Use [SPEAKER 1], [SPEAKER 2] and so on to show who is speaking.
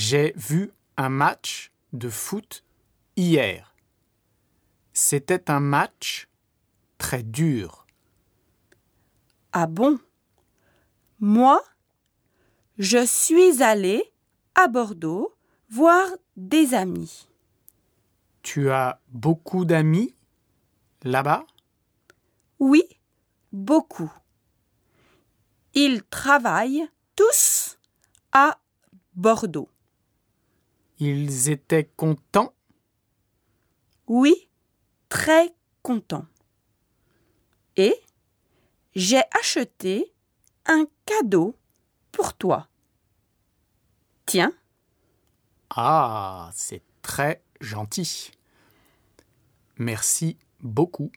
[SPEAKER 1] J'ai vu un match de foot hier. C'était un match très dur.
[SPEAKER 2] Ah bon? Moi, je suis allé à Bordeaux voir des amis.
[SPEAKER 1] Tu as beaucoup d'amis là-bas?
[SPEAKER 2] Oui, beaucoup. Ils travaillent tous à Bordeaux.
[SPEAKER 1] Ils étaient contents?
[SPEAKER 2] Oui, très contents. Et j'ai acheté un cadeau pour toi. Tiens,
[SPEAKER 1] Ah, c'est très gentil. Merci beaucoup.